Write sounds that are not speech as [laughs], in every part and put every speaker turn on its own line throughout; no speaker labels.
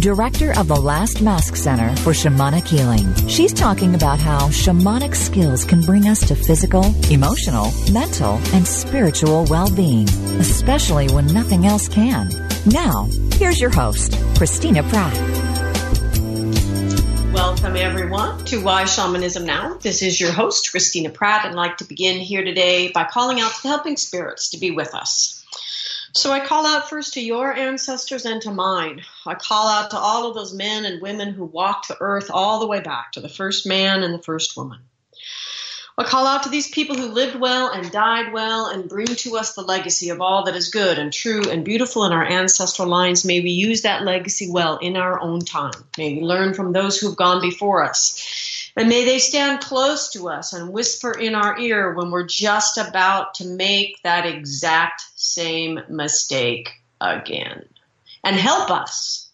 director of the Last Mask Center for Shamanic Healing. She's talking about how shamanic skills can bring us to physical, emotional, mental, and spiritual well being, especially when nothing else can. Now, here's your host, Christina Pratt.
Welcome, everyone, to Why Shamanism Now. This is your host, Christina Pratt, and I'd like to begin here today by calling out to the helping spirits to be with us. So I call out first to your ancestors and to mine. I call out to all of those men and women who walked the earth all the way back to the first man and the first woman. I call out to these people who lived well and died well and bring to us the legacy of all that is good and true and beautiful in our ancestral lines. May we use that legacy well in our own time. May we learn from those who've gone before us. And may they stand close to us and whisper in our ear when we're just about to make that exact same mistake again. And help us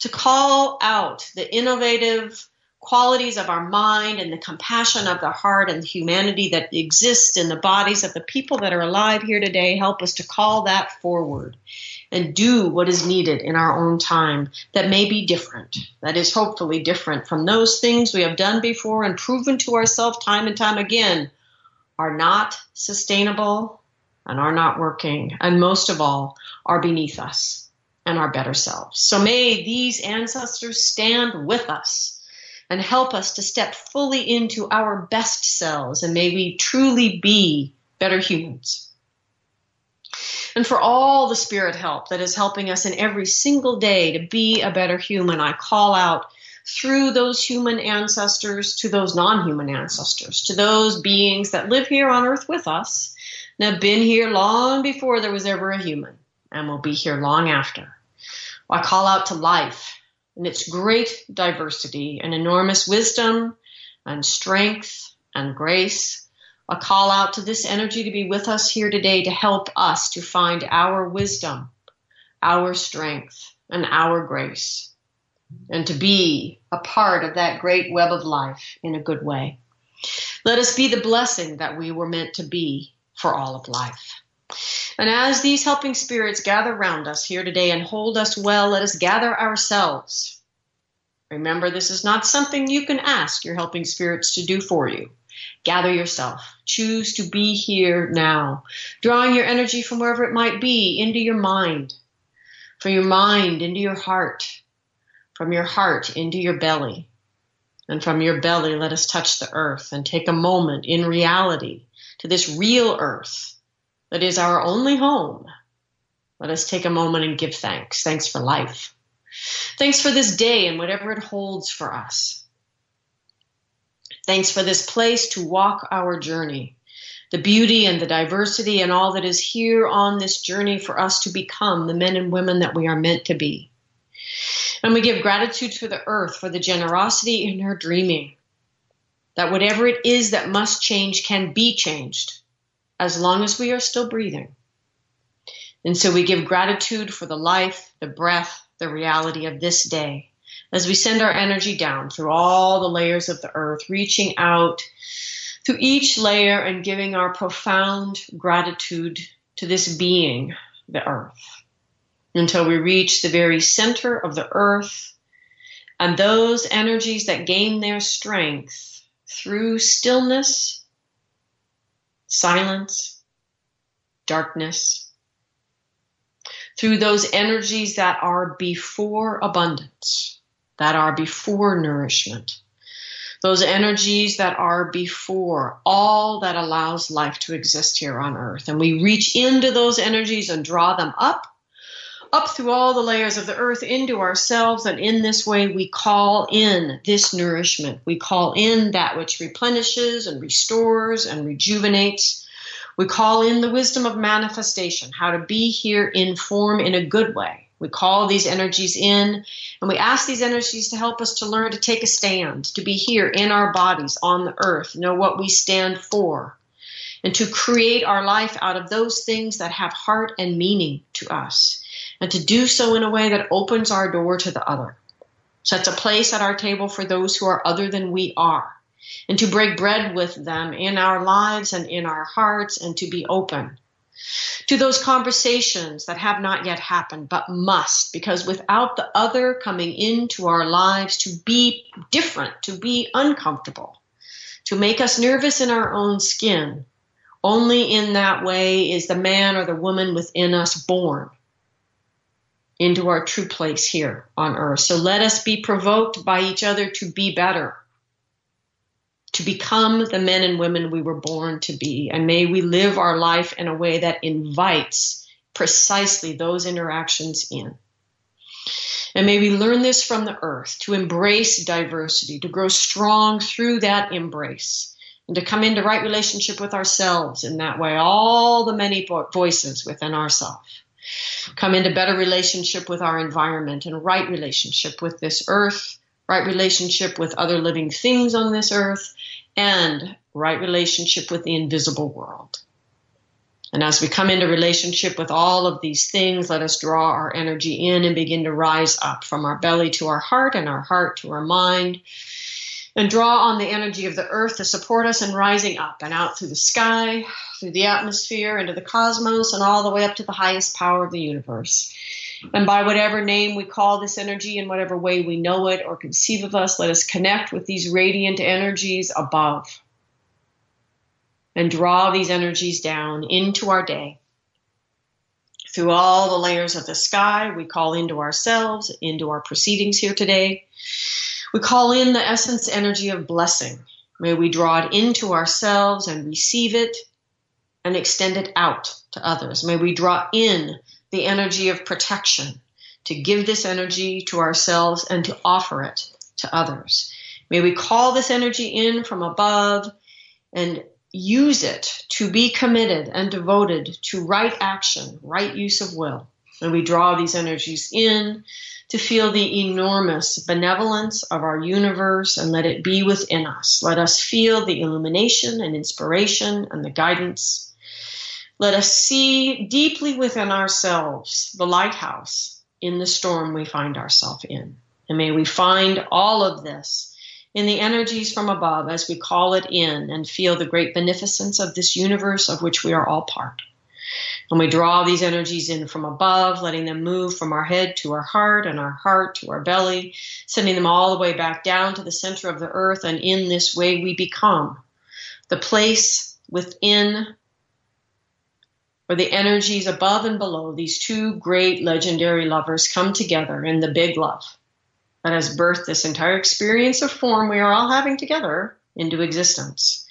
to call out the innovative, qualities of our mind and the compassion of the heart and the humanity that exists in the bodies of the people that are alive here today help us to call that forward and do what is needed in our own time that may be different, that is hopefully different from those things we have done before and proven to ourselves time and time again are not sustainable and are not working, and most of all, are beneath us and our better selves. So may these ancestors stand with us and help us to step fully into our best selves and may we truly be better humans. And for all the spirit help that is helping us in every single day to be a better human, I call out through those human ancestors to those non human ancestors, to those beings that live here on earth with us and have been here long before there was ever a human and will be here long after. I call out to life and its great diversity and enormous wisdom and strength and grace. A call out to this energy to be with us here today to help us to find our wisdom, our strength, and our grace, and to be a part of that great web of life in a good way. Let us be the blessing that we were meant to be for all of life. And as these helping spirits gather round us here today and hold us well, let us gather ourselves. Remember, this is not something you can ask your helping spirits to do for you. Gather yourself. Choose to be here now, drawing your energy from wherever it might be into your mind, from your mind into your heart, from your heart into your belly. And from your belly, let us touch the earth and take a moment in reality to this real earth that is our only home, let us take a moment and give thanks. Thanks for life. Thanks for this day and whatever it holds for us. Thanks for this place to walk our journey, the beauty and the diversity and all that is here on this journey for us to become the men and women that we are meant to be. And we give gratitude to the earth for the generosity in her dreaming, that whatever it is that must change can be changed as long as we are still breathing. And so we give gratitude for the life, the breath, the reality of this day as we send our energy down through all the layers of the earth, reaching out through each layer and giving our profound gratitude to this being, the earth, until we reach the very center of the earth and those energies that gain their strength through stillness silence, darkness, through those energies that are before abundance, that are before nourishment, those energies that are before all that allows life to exist here on earth. And we reach into those energies and draw them up, up through all the layers of the earth into ourselves. And in this way, we call in this nourishment. We call in that which replenishes and restores and rejuvenates we call in the wisdom of manifestation, how to be here in form in a good way, We call these energies in and we ask these energies to help us to learn to take a stand, to be here in our bodies on the earth, know what we stand for, and to create our life out of those things that have heart and meaning to us, and to do so in a way that opens our door to the other, sets a place at our table for those who are other than we are, and to break bread with them in our lives and in our hearts, and to be open to those conversations that have not yet happened but must, because without the other coming into our lives to be different, to be uncomfortable, to make us nervous in our own skin, only in that way is the man or the woman within us born into our true place here on earth. So let us be provoked by each other to be better to become the men and women we were born to be. And may we live our life in a way that invites precisely those interactions in. And may we learn this from the earth to embrace diversity, to grow strong through that embrace, and to come into right relationship with ourselves in that way, all the many voices within ourselves. Come into better relationship with our environment and right relationship with this earth, right relationship with other living things on this earth, and right relationship with the invisible world. And as we come into relationship with all of these things, let us draw our energy in and begin to rise up from our belly to our heart and our heart to our mind and draw on the energy of the earth to support us in rising up and out through the sky, through the atmosphere, into the cosmos, and all the way up to the highest power of the universe. And by whatever name we call this energy, in whatever way we know it or conceive of us, let us connect with these radiant energies above and draw these energies down into our day. Through all the layers of the sky, we call into ourselves, into our proceedings here today. We call in the essence energy of blessing. May we draw it into ourselves and receive it and extend it out to others. May we draw in the energy of protection, to give this energy to ourselves and to offer it to others. May we call this energy in from above and use it to be committed and devoted to right action, right use of will. And we draw these energies in to feel the enormous benevolence of our universe and let it be within us. Let us feel the illumination and inspiration and the guidance let us see deeply within ourselves the lighthouse in the storm we find ourselves in. And may we find all of this in the energies from above as we call it in and feel the great beneficence of this universe of which we are all part. And we draw these energies in from above, letting them move from our head to our heart and our heart to our belly, sending them all the way back down to the center of the earth. And in this way, we become the place within where the energies above and below these two great legendary lovers come together in the big love that has birthed this entire experience of form we are all having together into existence.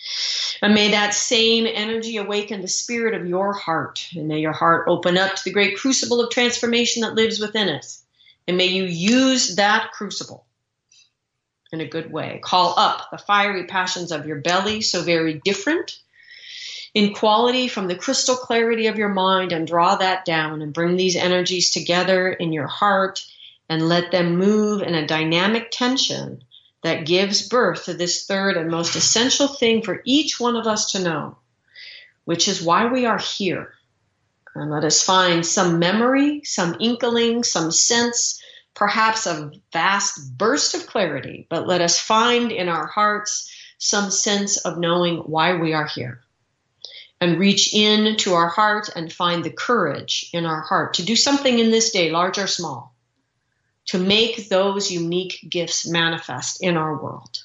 And may that same energy awaken the spirit of your heart, and may your heart open up to the great crucible of transformation that lives within it. And may you use that crucible in a good way. Call up the fiery passions of your belly, so very different in quality from the crystal clarity of your mind and draw that down and bring these energies together in your heart and let them move in a dynamic tension that gives birth to this third and most essential thing for each one of us to know, which is why we are here. And let us find some memory, some inkling, some sense, perhaps a vast burst of clarity, but let us find in our hearts some sense of knowing why we are here and reach in to our heart and find the courage in our heart to do something in this day, large or small, to make those unique gifts manifest in our world.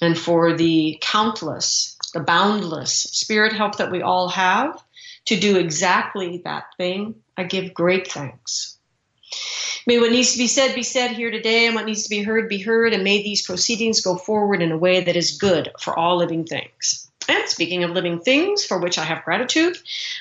And for the countless, the boundless spirit help that we all have to do exactly that thing, I give great thanks. May what needs to be said be said here today, and what needs to be heard be heard, and may these proceedings go forward in a way that is good for all living things. And speaking of living things for which I have gratitude,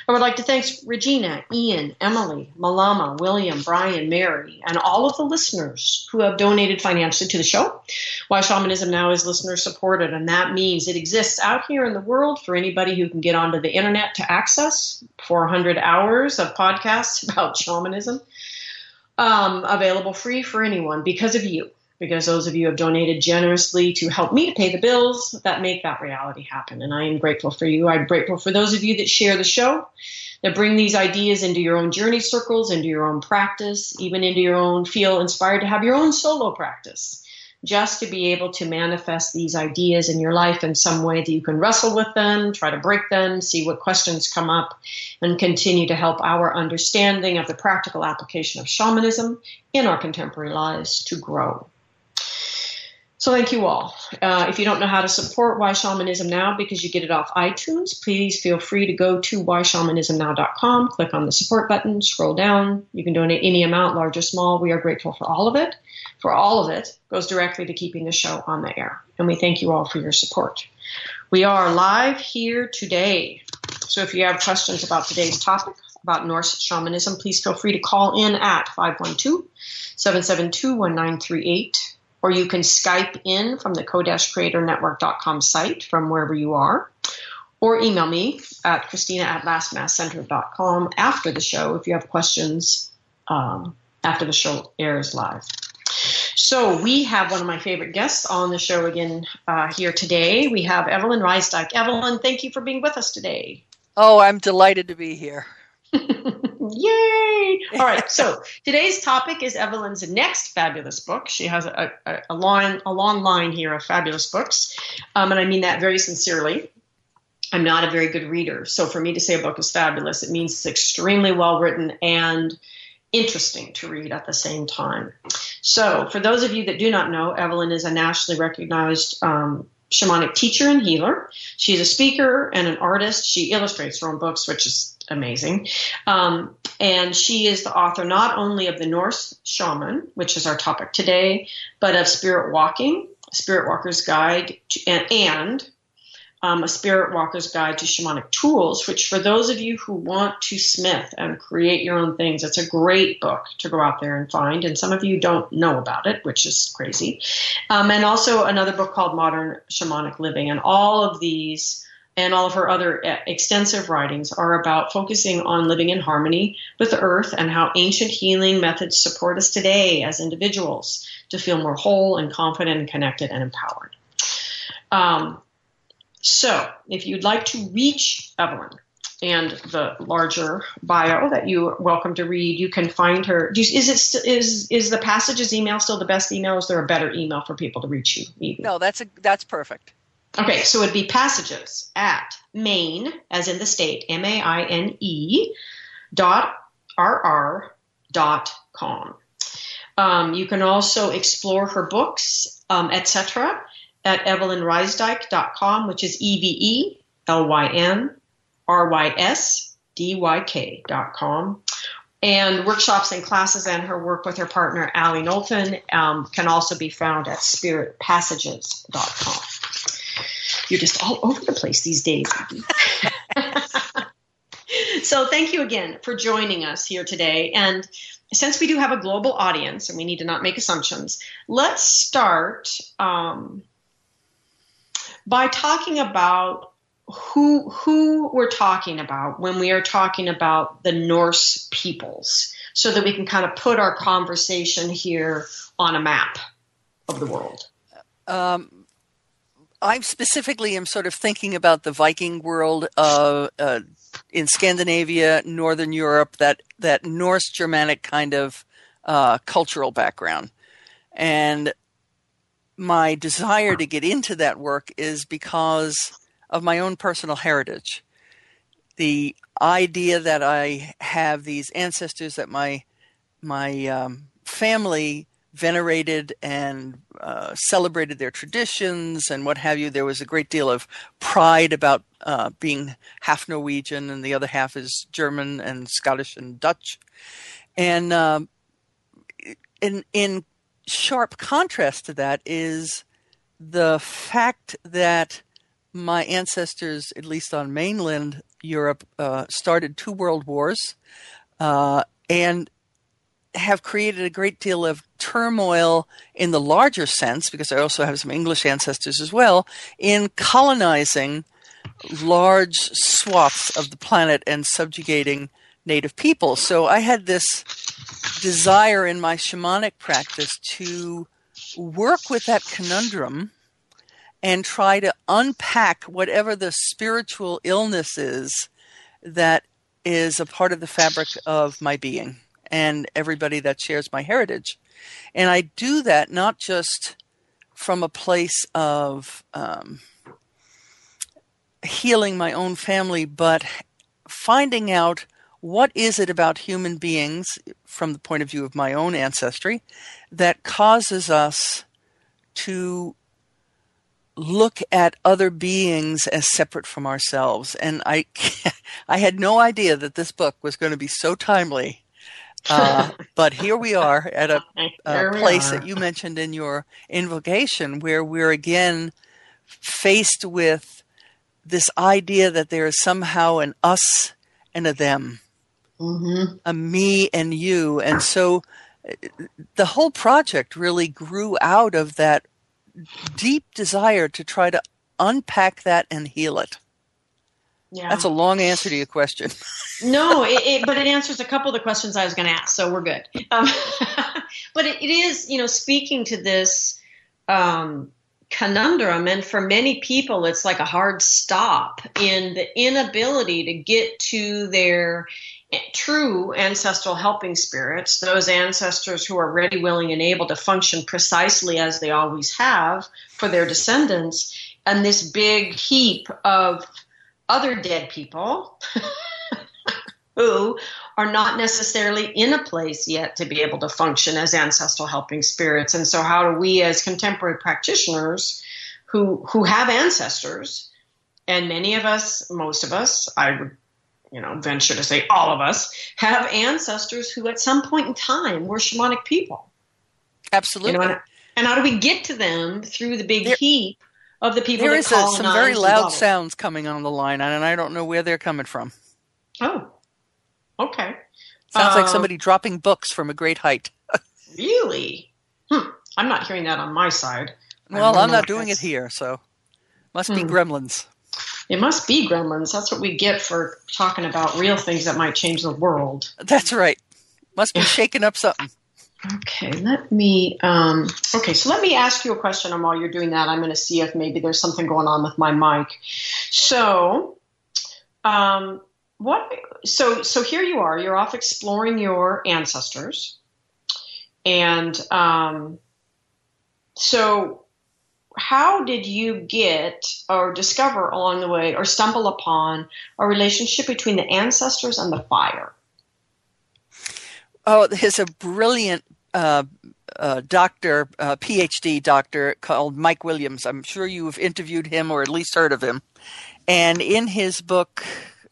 I would like to thank Regina, Ian, Emily, Malama, William, Brian, Mary, and all of the listeners who have donated financially to the show. Why Shamanism Now is listener supported, and that means it exists out here in the world for anybody who can get onto the internet to access 400 hours of podcasts [laughs] about shamanism um, available free for anyone because of you, because those of you have donated generously to help me to pay the bills that make that reality happen. And I am grateful for you. I'm grateful for those of you that share the show, that bring these ideas into your own journey circles, into your own practice, even into your own, feel inspired to have your own solo practice just to be able to manifest these ideas in your life in some way that you can wrestle with them, try to break them, see what questions come up, and continue to help our understanding of the practical application of shamanism in our contemporary lives to grow. So thank you all. Uh, if you don't know how to support Why Shamanism Now because you get it off iTunes, please feel free to go to whyshamanismnow.com, click on the support button, scroll down. You can donate any amount, large or small. We are grateful for all of it for all of it goes directly to keeping the show on the air. And we thank you all for your support. We are live here today. So if you have questions about today's topic, about Norse shamanism, please feel free to call in at 512 772 1938, or you can Skype in from the co-creatornetwork.com site from wherever you are, or email me at christina at lastmaskcenter.com after the show if you have questions um, after the show airs live. So we have one of my favorite guests on the show again uh, here today. We have Evelyn Rysdyk. Evelyn, thank you for being with us today.
Oh, I'm delighted to be here. [laughs]
Yay! All right, so [laughs] today's topic is Evelyn's next fabulous book. She has a, a, a long, a long line here of fabulous books, um, and I mean that very sincerely. I'm not a very good reader, so for me to say a book is fabulous, it means it's extremely well written and interesting to read at the same time. So, for those of you that do not know, Evelyn is a nationally recognized um, shamanic teacher and healer. She's a speaker and an artist. She illustrates her own books, which is amazing. Um, and she is the author not only of The Norse Shaman, which is our topic today, but of Spirit Walking, Spirit Walker's Guide, to, and, and um, a Spirit Walker's Guide to Shamanic Tools, which for those of you who want to smith and create your own things, it's a great book to go out there and find. And some of you don't know about it, which is crazy. Um, and also another book called Modern Shamanic Living. And all of these and all of her other uh, extensive writings are about focusing on living in harmony with the earth and how ancient healing methods support us today as individuals to feel more whole and confident and connected and empowered. Um, so, if you'd like to reach Evelyn and the larger bio that you're welcome to read, you can find her. Is it st- is is the passages email still the best email? Is there a better email for people to reach you?
Maybe? No, that's a that's perfect.
Okay, so it'd be passages at Maine, as in the state, M A I N E, dot R R dot com. Um, you can also explore her books, um, etc at evelynrysdyk.com, which is E V E L Y N R Y S D Y K.com. And workshops and classes and her work with her partner, Allie Knowlton, um, can also be found at spiritpassages.com. You're just all over the place these days. [laughs] so thank you again for joining us here today. And since we do have a global audience and we need to not make assumptions, let's start um, by talking about who who we're talking about when we are talking about the Norse peoples, so that we can kind of put our conversation here on a map of the world. Um,
I specifically am sort of thinking about the Viking world uh, uh, in Scandinavia, Northern Europe, that that Norse Germanic kind of uh, cultural background, and my desire to get into that work is because of my own personal heritage. The idea that I have these ancestors that my my um, family venerated and uh, celebrated their traditions and what have you. There was a great deal of pride about uh, being half Norwegian, and the other half is German and Scottish and Dutch. And um, in in sharp contrast to that is the fact that my ancestors, at least on mainland Europe, uh, started two world wars uh, and have created a great deal of turmoil in the larger sense, because I also have some English ancestors as well, in colonizing large swaths of the planet and subjugating native people. So I had this desire in my shamanic practice to work with that conundrum and try to unpack whatever the spiritual illness is that is a part of the fabric of my being and everybody that shares my heritage. And I do that not just from a place of um, healing my own family, but finding out what is it about human beings from the point of view of my own ancestry that causes us to look at other beings as separate from ourselves and i [laughs] i had no idea that this book was going to be so timely uh, [laughs] but here we are at a, a place that you mentioned in your invocation where we're again faced with this idea that there is somehow an us and a them mm-hmm. a me and you and so the whole project really grew out of that deep desire to try to unpack that and heal it. Yeah. That's a long answer to your question. [laughs]
no, it, it, but it answers a couple of the questions I was going to ask, so we're good. Um, [laughs] but it, it is, you know, speaking to this um, conundrum, and for many people, it's like a hard stop in the inability to get to their true ancestral helping spirits, those ancestors who are ready, willing, and able to function precisely as they always have for their descendants, and this big heap of other dead people [laughs] who are not necessarily in a place yet to be able to function as ancestral helping spirits. And so, how do we, as contemporary practitioners who who have ancestors, and many of us, most of us, I would you know, venture to say all of us have ancestors who at some point in time were shamanic people.
Absolutely. You know,
and, and, how do we get to them through the big there, heap of the people
there is a, some very loud sounds coming on the line, and I don't know where they're coming from.
Oh, okay.
Sounds um, like somebody dropping books from a great height.
really? Hmm. I'm not hearing that on my side.
Well, I'm not doing it here, so must hmm. be gremlins.
It must be gremlins. That's what we get for talking about real things that might change the world.
That's right. Must be shaking up something.
Okay, let me. Um, okay, so let me ask you a question. And while you're doing that, I'm going to see if maybe there's something going on with my mic. So, um, what? So, so here you are. You're off exploring your ancestors, and um, so how did you get or discover along the way or stumble upon a relationship between the ancestors and the fire?
Oh, there's a brilliant uh, uh, doctor, uh, PhD doctor called Mike Williams. I'm sure you've interviewed him or at least heard of him. And in his book,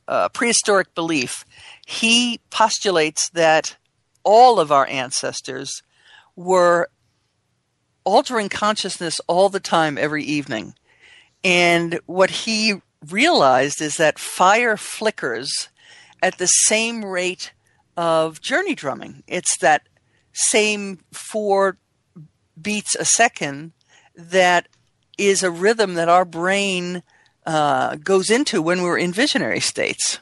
uh, Prehistoric Belief, he postulates that all of our ancestors were altering consciousness all the time, every evening. And what he realized is that fire flickers at the same rate of journey drumming. It's that same four beats a second that is a rhythm that our brain uh, goes into when we're in visionary states.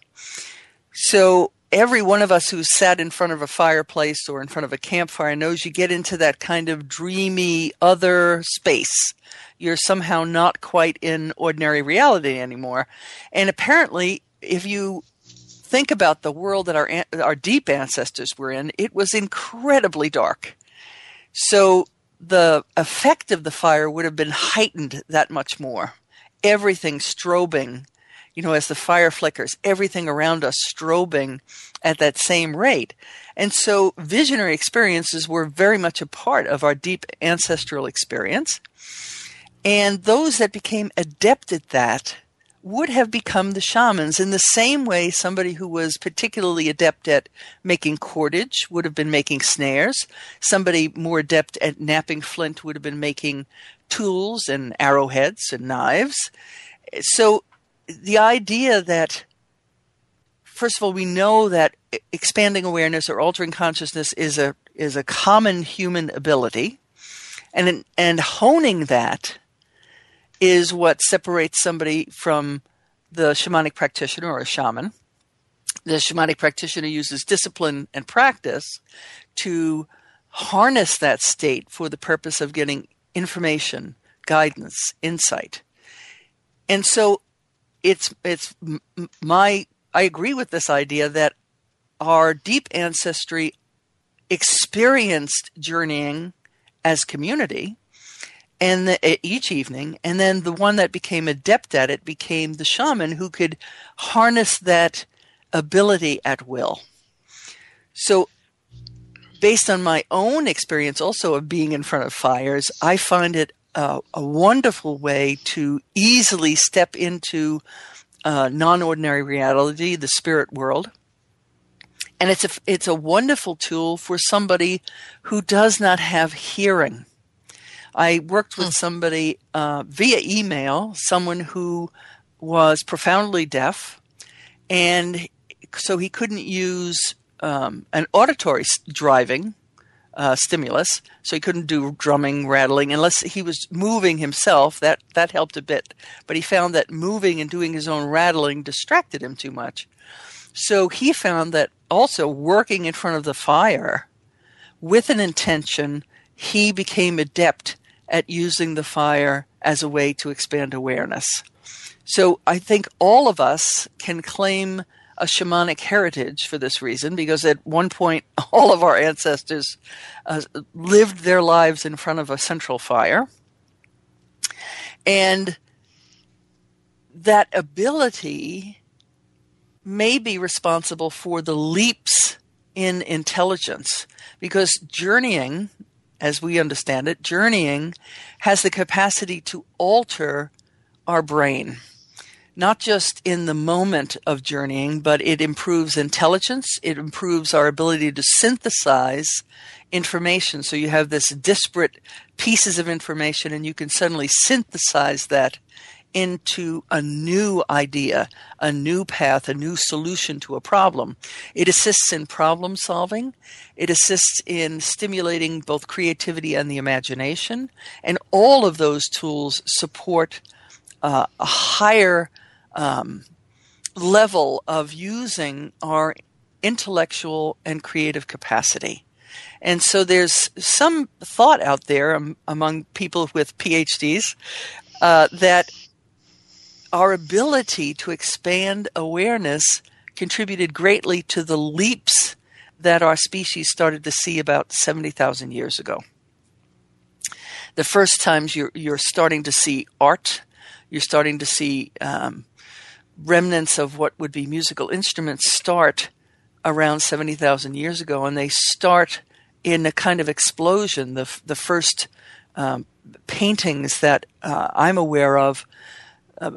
So every one of us who's sat in front of a fireplace or in front of a campfire knows you get into that kind of dreamy other space. You're somehow not quite in ordinary reality anymore. And apparently, if you think about the world that our our deep ancestors were in, it was incredibly dark. So the effect of the fire would have been heightened that much more. Everything strobing you know, as the fire flickers, everything around us strobing at that same rate. And so visionary experiences were very much a part of our deep ancestral experience. And those that became adept at that would have become the shamans in the same way somebody who was particularly adept at making cordage would have been making snares. Somebody more adept at knapping flint would have been making tools and arrowheads and knives. So the idea that first of all we know that expanding awareness or altering consciousness is a is a common human ability and and honing that is what separates somebody from the shamanic practitioner or a shaman the shamanic practitioner uses discipline and practice to harness that state for the purpose of getting information, guidance, insight. And so it's it's my I agree with this idea that our deep ancestry experienced journeying as community and the, each evening and then the one that became adept at it became the shaman who could harness that ability at will so based on my own experience also of being in front of fires i find it a wonderful way to easily step into uh, non-ordinary reality the spirit world and it's a it's a wonderful tool for somebody who does not have hearing. I worked with hmm. somebody uh, via email, someone who was profoundly deaf, and so he couldn't use um, an auditory driving uh, stimulus, so he couldn't do drumming, rattling, unless he was moving himself. That that helped a bit, but he found that moving and doing his own rattling distracted him too much. So he found that also working in front of the fire with an intention, he became adept at using the fire as a way to expand awareness. So I think all of us can claim a shamanic heritage for this reason, because at one point, [laughs] all of our ancestors uh, lived their lives in front of a central fire. And that ability may be responsible for the leaps in intelligence because journeying, as we understand it, journeying has the capacity to alter our brain. Not just in the moment of journeying, but it improves intelligence. It improves our ability to synthesize information. So you have this disparate pieces of information and you can suddenly synthesize that into a new idea, a new path, a new solution to a problem. It assists in problem solving. It assists in stimulating both creativity and the imagination. And all of those tools support uh, a higher um, level of using our intellectual and creative capacity. And so there's some thought out there um, among people with PhDs uh, that our ability to expand awareness contributed greatly to the leaps that our species started to see about 70,000 years ago. The first times you're, you're starting to see art, you're starting to see um, remnants of what would be musical instruments start around 70,000 years ago, and they start in a kind of explosion. The, the first um, paintings that uh, I'm aware of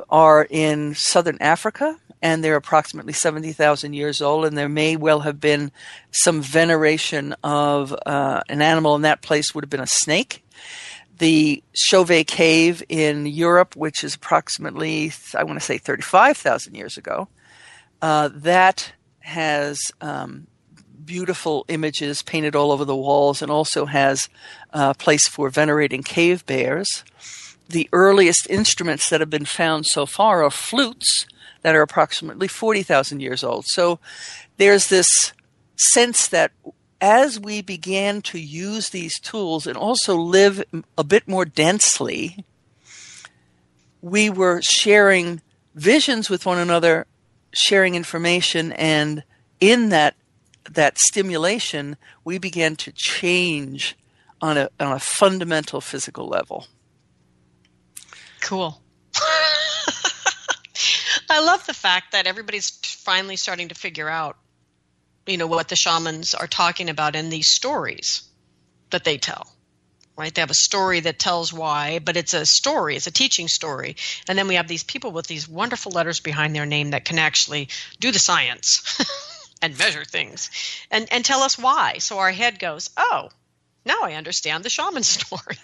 are in southern Africa, and they're approximately 70,000 years old, and there may well have been some veneration of uh, an animal in that place, would have been a snake. The Chauvet Cave in Europe, which is approximately, I want to say, 35,000 years ago, uh, that has um, beautiful images painted all over the walls and also has a place for venerating cave bears the earliest instruments that have been found so far are flutes that are approximately 40,000 years old. So there's this sense that as we began to use these tools and also live a bit more densely, we were sharing visions with one another, sharing information, and in that that stimulation, we began to change on a on a fundamental physical level.
Cool. [laughs] I love the fact that everybody's finally starting to figure out, you know, what the shamans are talking about in these stories that they tell. Right? They have a story that tells why, but it's a story, it's a teaching story. And then we have these people with these wonderful letters behind their name that can actually do the science [laughs] and measure things and, and tell us why. So our head goes, oh, now I understand the shaman [laughs] story.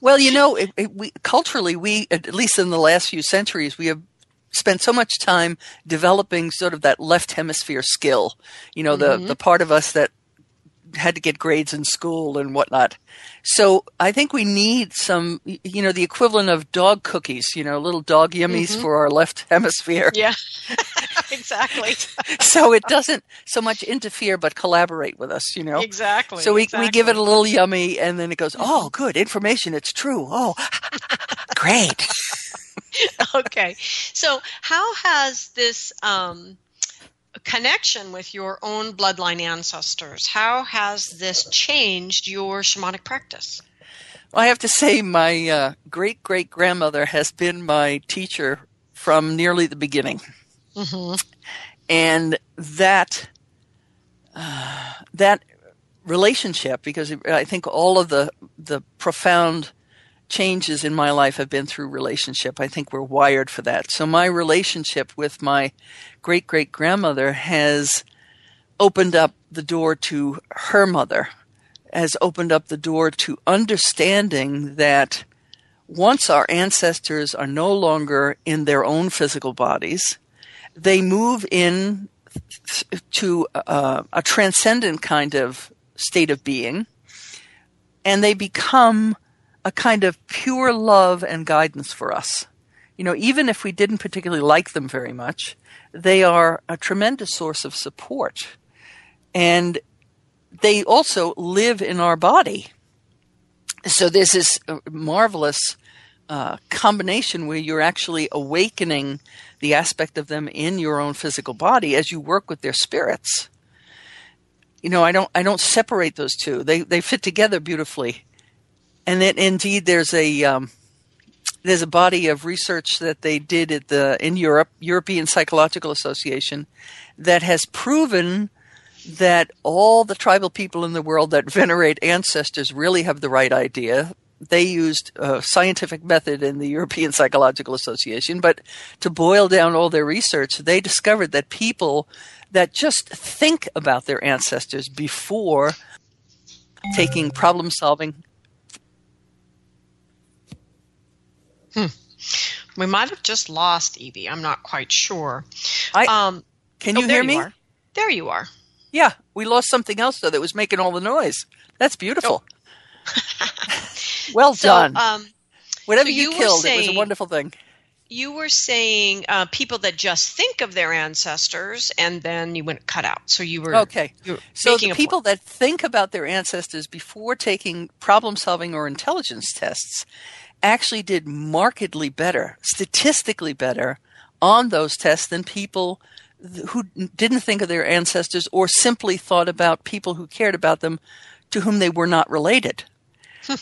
well, you know, it, it, we, culturally, we at least in the last few centuries, we have spent so much time developing sort of that left hemisphere skill. You know, the mm-hmm. the part of us that had to get grades in school and whatnot. So I think we need some, you know, the equivalent of dog cookies, you know, little dog yummies mm-hmm. for our left [laughs] hemisphere.
Yeah, [laughs] exactly. [laughs]
so it doesn't so much interfere, but collaborate with us, you know.
Exactly.
So we
exactly.
we give it a little yummy, and then it goes, oh, good information. It's true. Oh, great.
okay. So how has this um, connection with your own bloodline ancestors. How has this changed your shamanic practice?
Well, I have to say, my uh, great great grandmother has been my teacher from nearly the beginning, mm-hmm. and that uh, that relationship, because I think all of the the profound changes in my life have been through relationship. I think we're wired for that. So my relationship with my great great grandmother has opened up the door to her mother, has opened up the door to understanding that once our ancestors are no longer in their own physical bodies, they move in to a, a transcendent kind of state of being and they become a kind of pure love and guidance for us. You know, even if we didn't particularly like them very much, they are a tremendous source of support. And they also live in our body. So there's this marvelous uh, combination where you're actually awakening the aspect of them in your own physical body as you work with their spirits. You know, I don't I don't separate those two. They they fit together beautifully and then indeed there's a um, there's a body of research that they did at the in Europe European Psychological Association that has proven that all the tribal people in the world that venerate ancestors really have the right idea. They used a scientific method in the European Psychological Association, but to boil down all their research, they discovered that people that just think about their ancestors before taking problem solving
Hmm. We might have just lost Evie. I'm not quite sure.
I, um, can you
oh,
hear me?
You there you are.
Yeah, we lost something else though that was making all the noise. That's beautiful. Oh. [laughs] [laughs] well so, done. Um, Whatever so you, you killed, saying, it was a wonderful thing.
You were saying uh, people that just think of their ancestors, and then you went cut out. So you were
okay. You were so the people that think about their ancestors before taking problem-solving or intelligence tests actually did markedly better, statistically better on those tests than people who didn't think of their ancestors or simply thought about people who cared about them to whom they were not related.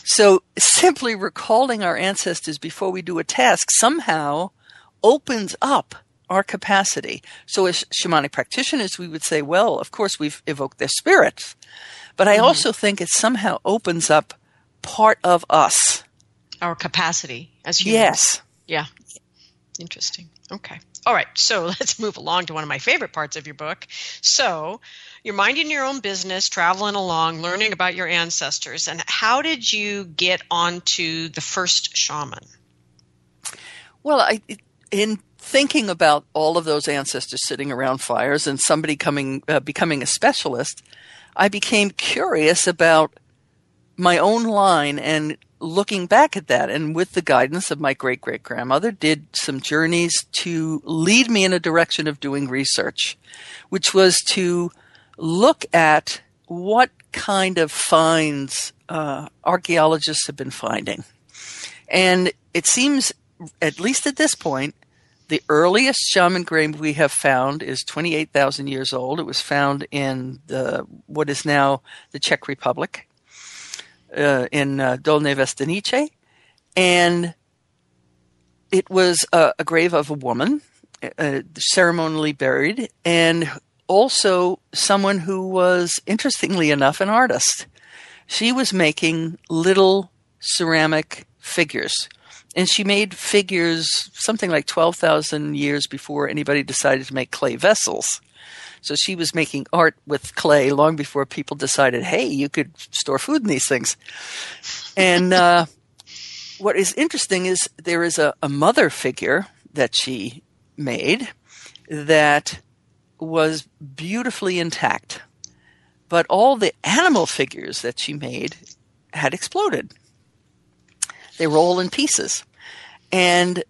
so simply recalling our ancestors before we do a task somehow opens up our capacity. So as shamanic practitioners, we would say, well, of course we've evoked their spirits, but I mm-hmm. also think it somehow opens up part of us
our capacity as humans.
Yes.
Yeah. Interesting. Okay. All right. So [laughs] let's move along to one of my favorite parts of your book. So you're minding your own business, traveling along, learning about your ancestors. And how did you get onto the first shaman?
Well, I, in thinking about all of those ancestors sitting around fires and somebody coming, uh, becoming a specialist, I became curious about my own line and looking back at that and with the guidance of my great great grandmother did some journeys to lead me in a direction of doing research which was to look at what kind of finds uh, archaeologists have been finding and it seems at least at this point the earliest shaman grave we have found is 28,000 years old. It was found in the what is now the Czech Republic uh, in uh, Dolní Věstonice, and it was a, a, grave of a woman, uh, ceremonially buried, and also someone who was, interestingly enough, an artist. She was making little ceramic figures. And she made figures something like 12,000 years before anybody decided to make clay vessels. So she was making art with clay long before people decided, hey, you could store food in these things. And uh, what is interesting is there is a, a mother figure that she made that was beautifully intact. but all the animal figures that she made had exploded. They were all in pieces. And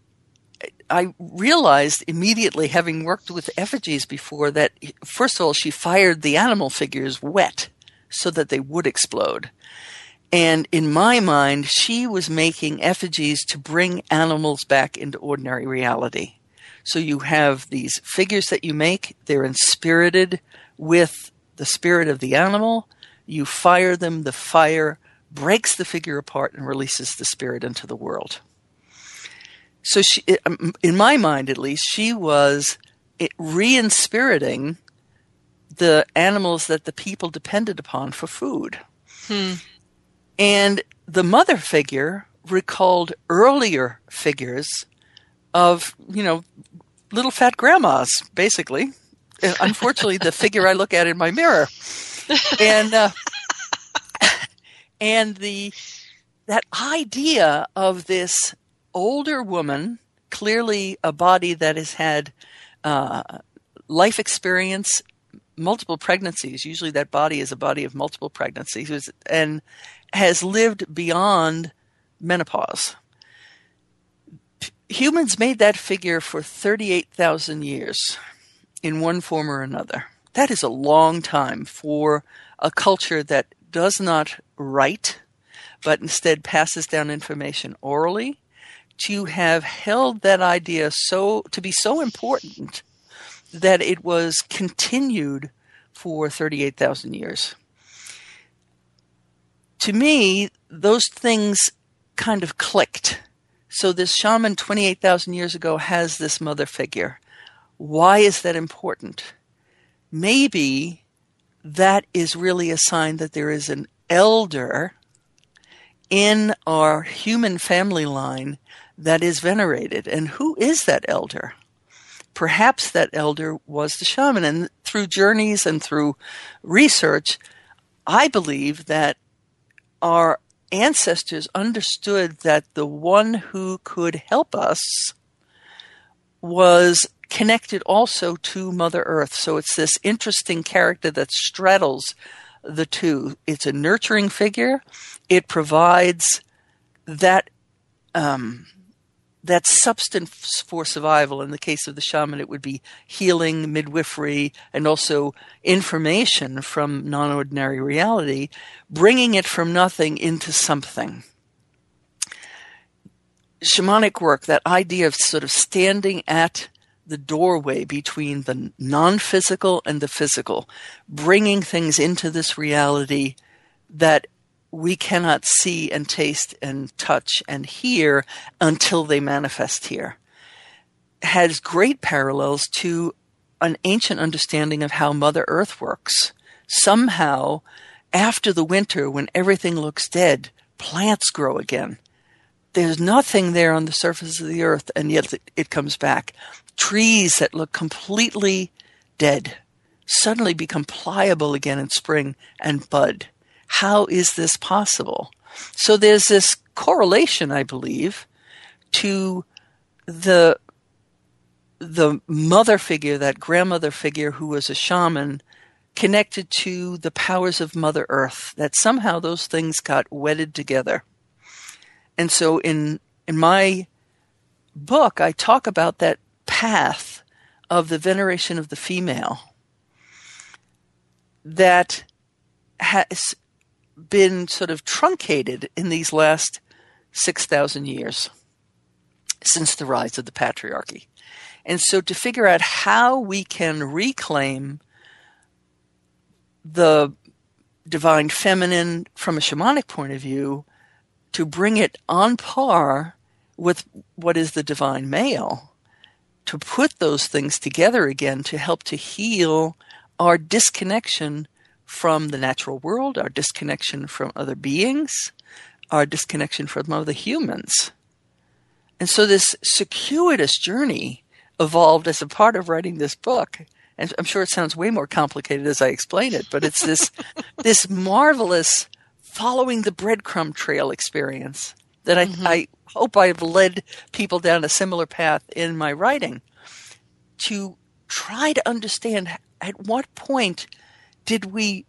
I realized immediately, having worked with effigies before, that first of all, she fired the animal figures wet so that they would explode. And in my mind, she was making effigies to bring animals back into ordinary reality. So you have these figures that you make, they're inspirited with the spirit of the animal. You fire them, the fire breaks the figure apart and releases the spirit into the world. So she, um, in my mind at least, she was re-inspiriting the animals that the people depended upon for food. Hmm. And the mother figure recalled earlier figures of, you know, little fat grandmas, basically. Unfortunately, the figure I look at in my mirror. [laughs] And, uh, and the, that idea of this older woman, clearly a body that has had uh, life experience, multiple pregnancies. Usually, that body is a body of multiple pregnancies, and has lived beyond menopause. Humans made that figure for 38,000 years in one form or another. That is a long time for a culture that does not write, but instead passes down information orally, to have held that idea so to be so important that it was continued for 38,000 years to me, those things kind of clicked. So this shaman 28,000 years ago has this mother figure. Why is that important? Maybe that is really a sign that there is an elder in our human family line that is venerated. And who is that elder? Perhaps that elder was the shaman. And through journeys and through research, I believe that our ancestors understood that the one who could help us was connected also to Mother Earth. So it's this interesting character that straddles the two. It's a nurturing figure. It provides that um, that substance for survival. In the case of the shaman, it would be healing, midwifery, and also information from non ordinary reality, bringing it from nothing into something. Shamanic work, that idea of sort of standing at the doorway between the non physical and the physical, bringing things into this reality that we cannot see and taste and touch and hear until they manifest here has great parallels to an ancient understanding of how Mother Earth works. Somehow, after the winter, when everything looks dead, plants grow again. There's nothing there on the surface of the earth, and yet it comes back. Trees that look completely dead suddenly become pliable again in spring and bud. How is this possible? So there's this correlation, I believe, to the the mother figure, that grandmother figure who was a shaman, connected to the powers of Mother Earth, that somehow those things got wedded together. And so in in my book, I talk about that path of the veneration of the female that has been sort of truncated in these last 6,000 years since the rise of the patriarchy. And so to figure out how we can reclaim the divine feminine from a shamanic point of view to bring it on par with what is the divine male, to put those things together again to help to heal our disconnection from the natural world, our disconnection from other beings, our disconnection from other humans. And so this circuitous journey evolved as a part of writing this book. And I'm sure it sounds way more complicated as I explain it, but it's this [laughs] this marvelous following the breadcrumb trail experience that I, mm-hmm. I hope I've led people down a similar path in my writing to try to understand at what point did we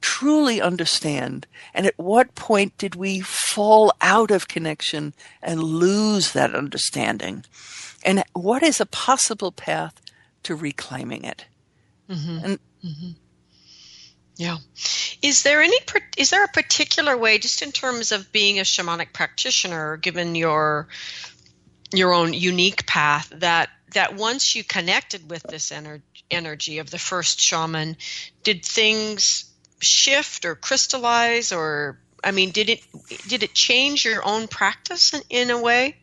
truly understand? And at what point did we fall out of connection and lose that understanding? And what is a possible path to reclaiming it?
Mm-hmm. And mm-hmm. Yeah. Is there any is there a particular way just in terms of being a shamanic practitioner given your your own unique path that that once you connected with this ener- energy of the first shaman did things shift or crystallize or I mean did it did it change your own practice in, in a way?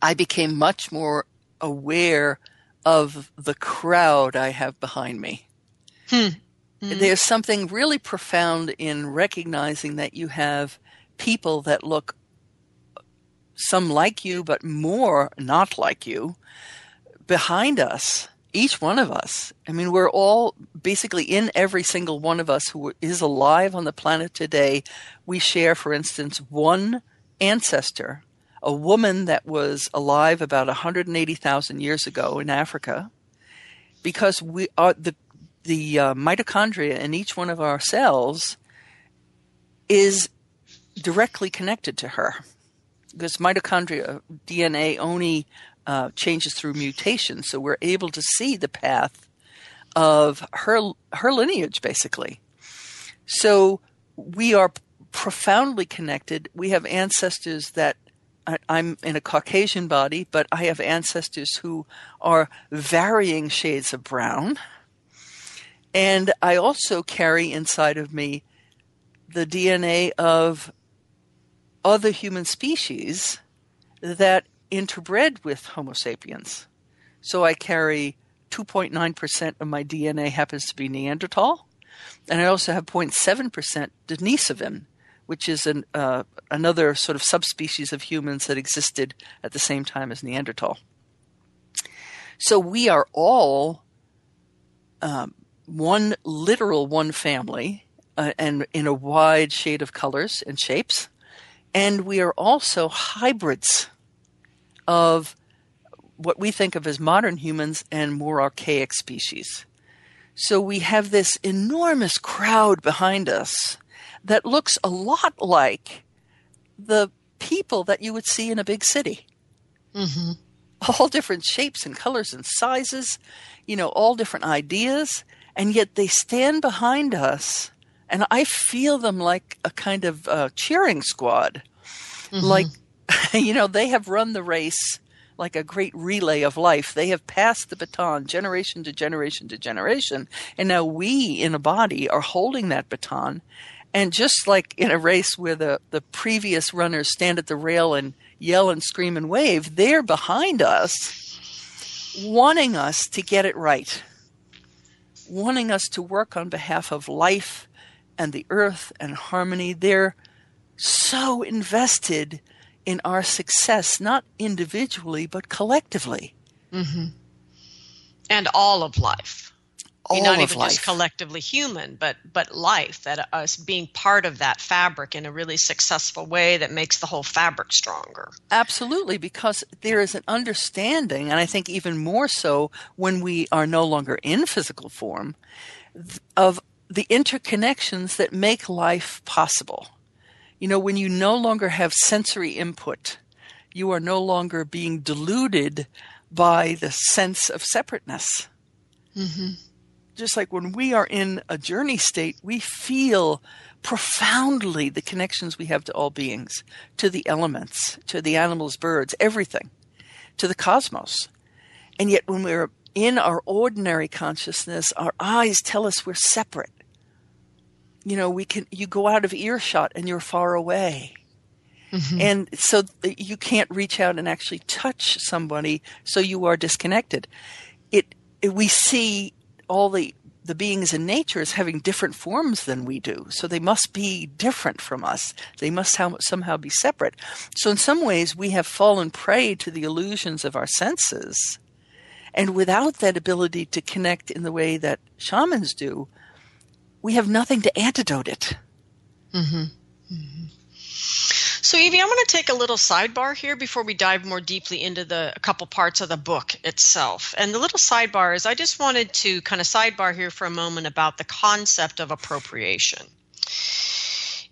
I became much more aware of the crowd I have behind me. Hmm. Mm-hmm. There's something really profound in recognizing that you have people that look some like you, but more not like you behind us, each one of us. I mean, we're all basically in every single one of us who is alive on the planet today. We share, for instance, one ancestor, a woman that was alive about 180,000 years ago in Africa, because we are the the uh, mitochondria in each one of our cells is directly connected to her. Because mitochondria DNA only uh, changes through mutation, so we're able to see the path of her her lineage, basically. So we are profoundly connected. We have ancestors that I'm in a Caucasian body, but I have ancestors who are varying shades of brown. And I also carry inside of me the DNA of other human species that interbred with Homo sapiens. So I carry 2.9% of my DNA happens to be Neanderthal, and I also have 0.7% Denisovan, which is an, uh, another sort of subspecies of humans that existed at the same time as Neanderthal. So we are all um, one literal one family uh, and in a wide shade of colors and shapes. And we are also hybrids of what we think of as modern humans and more archaic species. So we have this enormous crowd behind us that looks a lot like the people that you would see in a big city. Mm-hmm. All different shapes and colors and sizes, you know, all different ideas and yet they stand behind us and i feel them like a kind of uh, cheering squad. Mm-hmm. like [laughs] you know they have run the race like a great relay of life. They have passed the baton generation to generation to generation and now we in a body are holding that baton. And just like in a race where the, the previous runners stand at the rail and yell and scream and wave they're behind us wanting us to get it right wanting us to work on behalf of life and the earth and harmony. They're so invested in our success, not individually, but collectively.
Mm-hmm. And all of life
all
not
even
life. just collectively human, but but life. That us being part of that fabric in a really successful way that makes the whole fabric stronger.
Absolutely, because there is an understanding, and I think even more so when we are no longer in physical form, of the interconnections that make life possible. You know, when you no longer have sensory input, you are no longer being deluded by the sense of separateness. Mm-hmm just like when we are in a journey state, we feel profoundly the connections we have to all beings, to the elements, to the animals, birds, everything, to the cosmos. And yet, when we're in our ordinary consciousness, our eyes tell us we're separate. You know, we can, you go out of earshot and you're far away. Mm-hmm. And so you can't reach out and actually touch somebody, so you are disconnected. It, it we see all the the beings in nature as having different forms than we do. So they must be different from us. They must somehow be separate. So in some ways, we have fallen prey to the illusions of our senses. And without that ability to connect in the way that shamans do, we have nothing to antidote it.
Mm-hmm. Mm-hmm. So, Evie, I want to take a little sidebar here before we dive more deeply into the a couple parts of the book itself. And the little sidebar is I just wanted to kind of sidebar here for a moment about the concept of appropriation.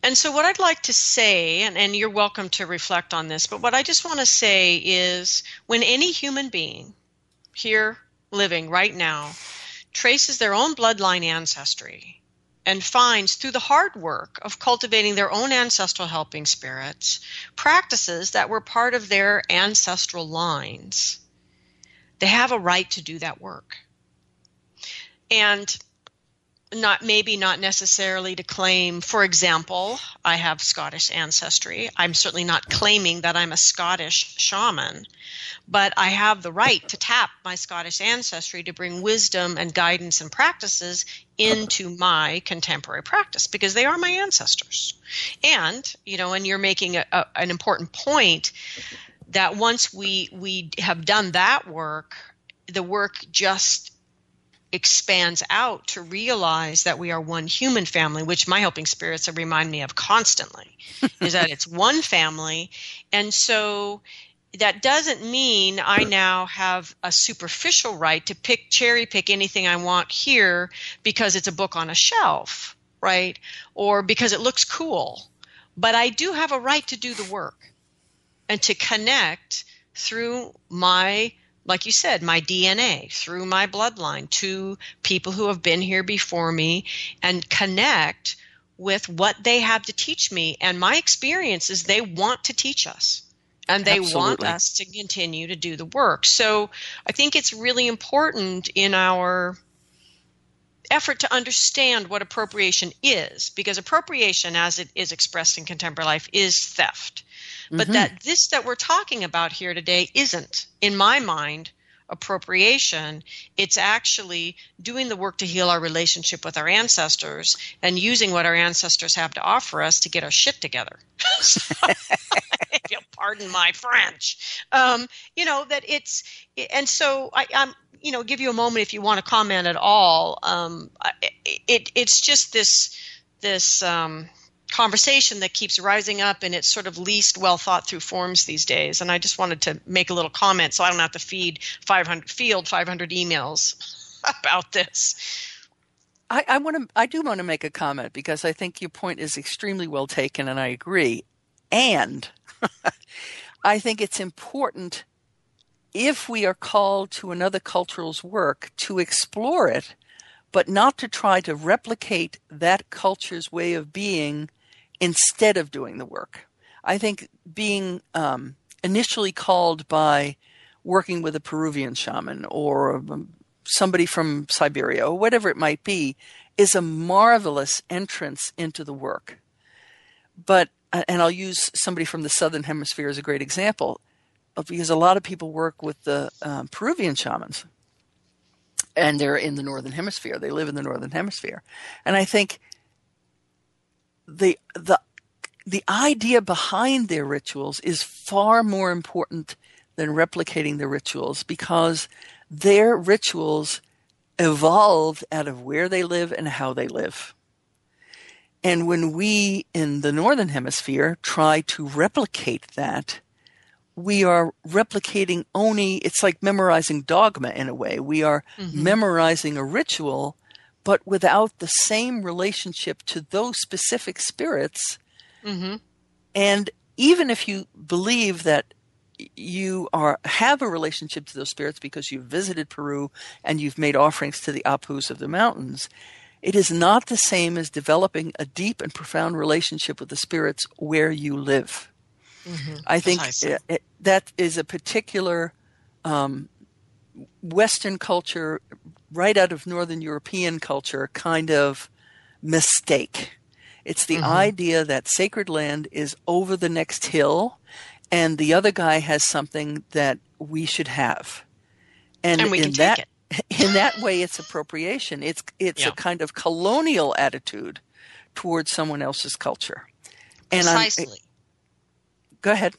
And so, what I'd like to say, and, and you're welcome to reflect on this, but what I just want to say is when any human being here living right now traces their own bloodline ancestry and finds through the hard work of cultivating their own ancestral helping spirits practices that were part of their ancestral lines, they have a right to do that work. And not maybe not necessarily to claim for example i have scottish ancestry. I'm certainly not claiming that i'm a scottish shaman but i have the right to tap my scottish ancestry to bring wisdom and guidance and practices into my contemporary practice because they are my ancestors. And you know and you're making a, a, an important point that once we we have done that work the work just expands out to realize that we are one human family, which my helping spirits remind me of constantly, is that it's [laughs] one family. And so that doesn't mean I now have a superficial right to pick cherry pick anything I want here because it's a book on a shelf, right? Or because it looks cool. But I do have a right to do the work and to connect through my like you said, my DNA through my bloodline to people who have been here before me and connect with what they have to teach me. And my experience is they want to teach us and they Absolutely. want us to continue to do the work. So I think it's really important in our effort to understand what appropriation is because appropriation as it is expressed in contemporary life is theft but mm-hmm. that this that we're talking about here today isn't, in my mind, appropriation. It's actually doing the work to heal our relationship with our ancestors and using what our ancestors have to offer us to get our shit together. if [laughs] you'll [laughs] [laughs] pardon my French. Um, you know, that it's, and so I, am you know, give you a moment if you want to comment at all. Um, it, it's just this, this, um, conversation that keeps rising up in its sort of least well thought through forms these days. And I just wanted to make a little comment so I don't have to feed 500 field 500 emails [laughs] about this.
I, I want to. I do want to make a comment because I think your point is extremely well taken, and I agree. And [laughs] I think it's important if we are called to another cultural's work to explore it, but not to try to replicate that culture's way of being instead of doing the work. I think being um, initially called by working with a Peruvian shaman or um, somebody from Siberia or whatever it might be is a marvelous entrance into the work. But, uh, and I'll use somebody from the Southern Hemisphere as a great example, uh, because a lot of people work with the um, Peruvian shamans and they're in the Northern Hemisphere. They live in the Northern Hemisphere. And I think the the the idea behind their rituals is far more important than replicating the rituals because their rituals evolved out of where they live and how they live. And when we in the Northern Hemisphere try to replicate that, we are replicating only, it's like memorizing dogma in a way. We are mm-hmm. memorizing a ritual but without the same relationship to those specific spirits. Mm-hmm. And even if you believe that you are have a relationship to those spirits because you've visited Peru and you've made offerings to the Apus of the mountains, it is not the same as developing a deep and profound relationship with the spirits where you live. Mm-hmm. I think it, it, that is a particular um, Western culture right out of Northern European culture kind of mistake. It's the mm-hmm. idea that sacred land is over the next hill and the other guy has something that we should have.
And, and in that [laughs]
in that way it's appropriation. It's it's yeah. a kind of colonial attitude towards someone else's culture.
And precisely.
I'm, go ahead.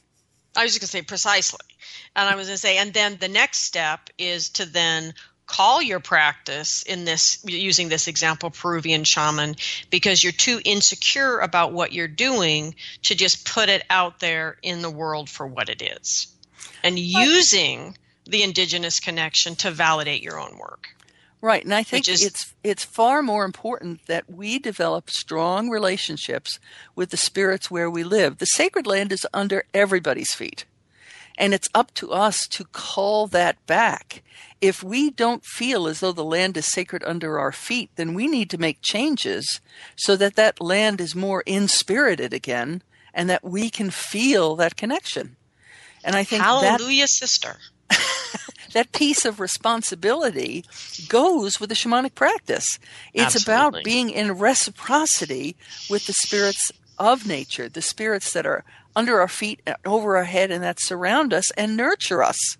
I was just going to say precisely. And I was going to say and then the next step is to then call your practice in this using this example Peruvian shaman because you're too insecure about what you're doing to just put it out there in the world for what it is and using the indigenous connection to validate your own work
Right, and I think is, it's it's far more important that we develop strong relationships with the spirits where we live. The sacred land is under everybody's feet. And it's up to us to call that back. If we don't feel as though the land is sacred under our feet, then we need to make changes so that that land is more inspirited again and that we can feel that connection. And I think
Hallelujah,
that,
sister. [laughs]
that piece of responsibility goes with the shamanic practice. It's
Absolutely.
about being in reciprocity with the spirits of nature, the spirits that are under our feet, over our head, and that surround us and nurture us.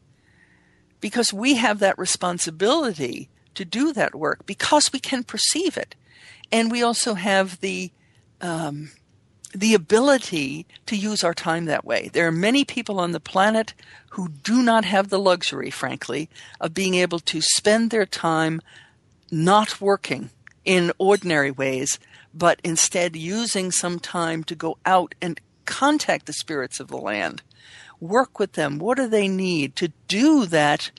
Because we have that responsibility to do that work because we can perceive it. And we also have the, um, the ability to use our time that way. There are many people on the planet who do not have the luxury, frankly, of being able to spend their time not working in ordinary ways, but instead using some time to go out and contact the spirits of the land, work with them. What do they need to do that?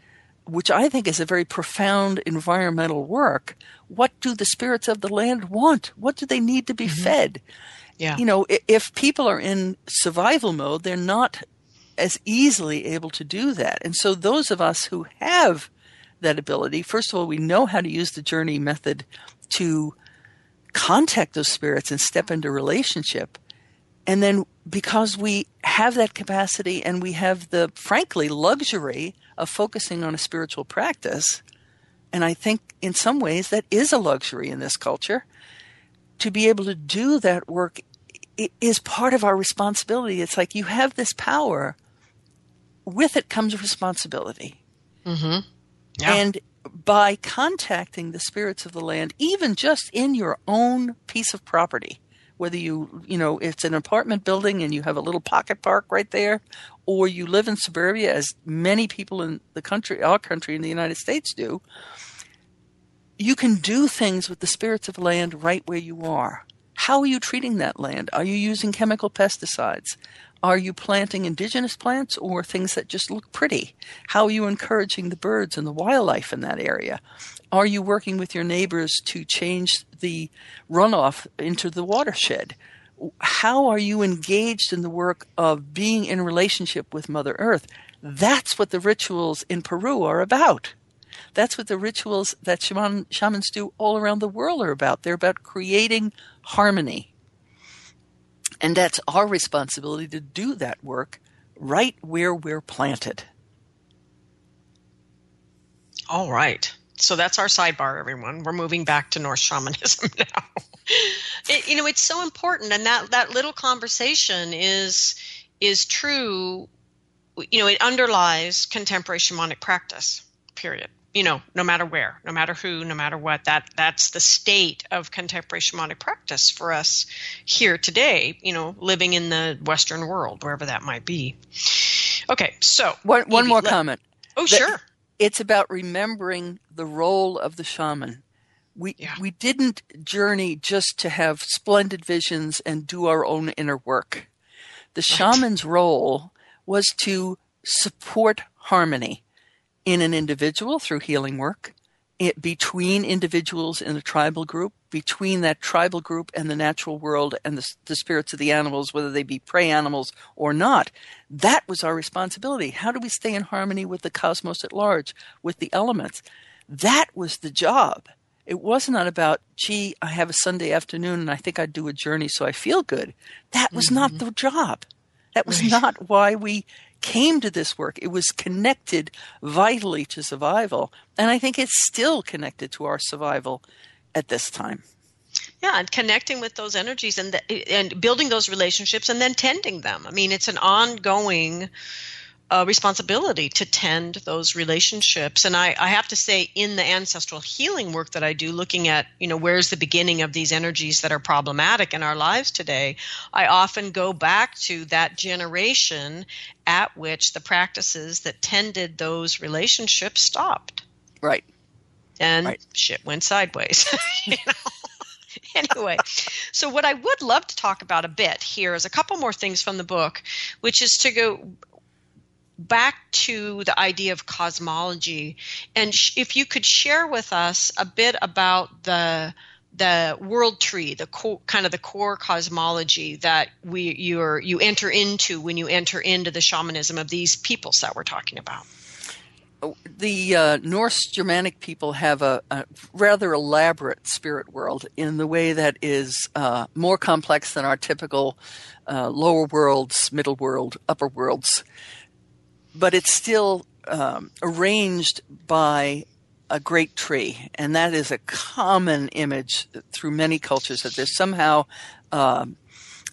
Which I think is a very profound environmental work. What do the spirits of the land want? What do they need to be mm-hmm. fed?
Yeah.
You know, if people are in survival mode, they're not as easily able to do that. And so those of us who have that ability, first of all, we know how to use the journey method to contact those spirits and step into relationship. And then because we have that capacity and we have the, frankly, luxury of focusing on a spiritual practice, and I think in some ways that is a luxury in this culture, to be able to do that work is part of our responsibility. It's like you have this power, with it comes responsibility.
Mm-hmm. Yeah.
And by contacting the spirits of the land, even just in your own piece of property, whether you, you know, it's an apartment building and you have a little pocket park right there, or you live in suburbia, as many people in the country, our country in the United States do, you can do things with the spirits of land right where you are. How are you treating that land? Are you using chemical pesticides? Are you planting indigenous plants or things that just look pretty? How are you encouraging the birds and the wildlife in that area? Are you working with your neighbors to change the runoff into the watershed? How are you engaged in the work of being in relationship with Mother Earth? That's what the rituals in Peru are about. That's what the rituals that shaman, shamans do all around the world are about. They're about creating harmony. And that's our responsibility to do that work right where we're planted.
All right. So that's our sidebar, everyone. We're moving back to Norse shamanism [laughs] now. it, you know, it's so important, and that that little conversation is is true. You know, it underlies contemporary shamanic practice. Period you know, no matter where, no matter who, no matter what, that that's the state of contemporary shamanic practice for us here today, you know, living in the Western world, wherever that might be. Okay, so
one, one more let, comment.
Oh, sure.
It's about remembering the role of the shaman. We yeah. we didn't journey just to have splendid visions and do our own inner work. The right. shaman's role was to support harmony in an individual through healing work, it, between individuals in a tribal group, between that tribal group and the natural world and the, the spirits of the animals, whether they be prey animals or not. That was our responsibility. How do we stay in harmony with the cosmos at large, with the elements? That was the job. It was not about, gee, I have a Sunday afternoon and I think I'd do a journey so I feel good. That was mm-hmm. not the job. That was right. not why we came to this work. It was connected vitally to survival. And I think it's still connected to our survival at this time.
Yeah, and connecting with those energies and the, and building those relationships and then tending them. I mean, it's an ongoing uh, responsibility to tend those relationships. And I, I have to say, in the ancestral healing work that I do, looking at, you know, where's the beginning of these energies that are problematic in our lives today, I often go back to that generation at which the practices that tended those relationships stopped.
Right.
and
Right.
shit went sideways. [laughs] you know? anyway, so what I would love to talk about a bit here is a couple more things from the book, which is to go back to the idea of cosmology, and sh- if you could share with us a bit about the the world tree, the core, kind of the core cosmology that we you're you enter into when you enter into the shamanism of these peoples that we're talking about.
the uh, Norse Germanic people have a, a rather elaborate spirit world in the way that is uh, more complex than our typical uh, lower worlds, middle world, upper worlds. But it's still um, arranged by a great tree, and that is a common image through many cultures that there's somehow um,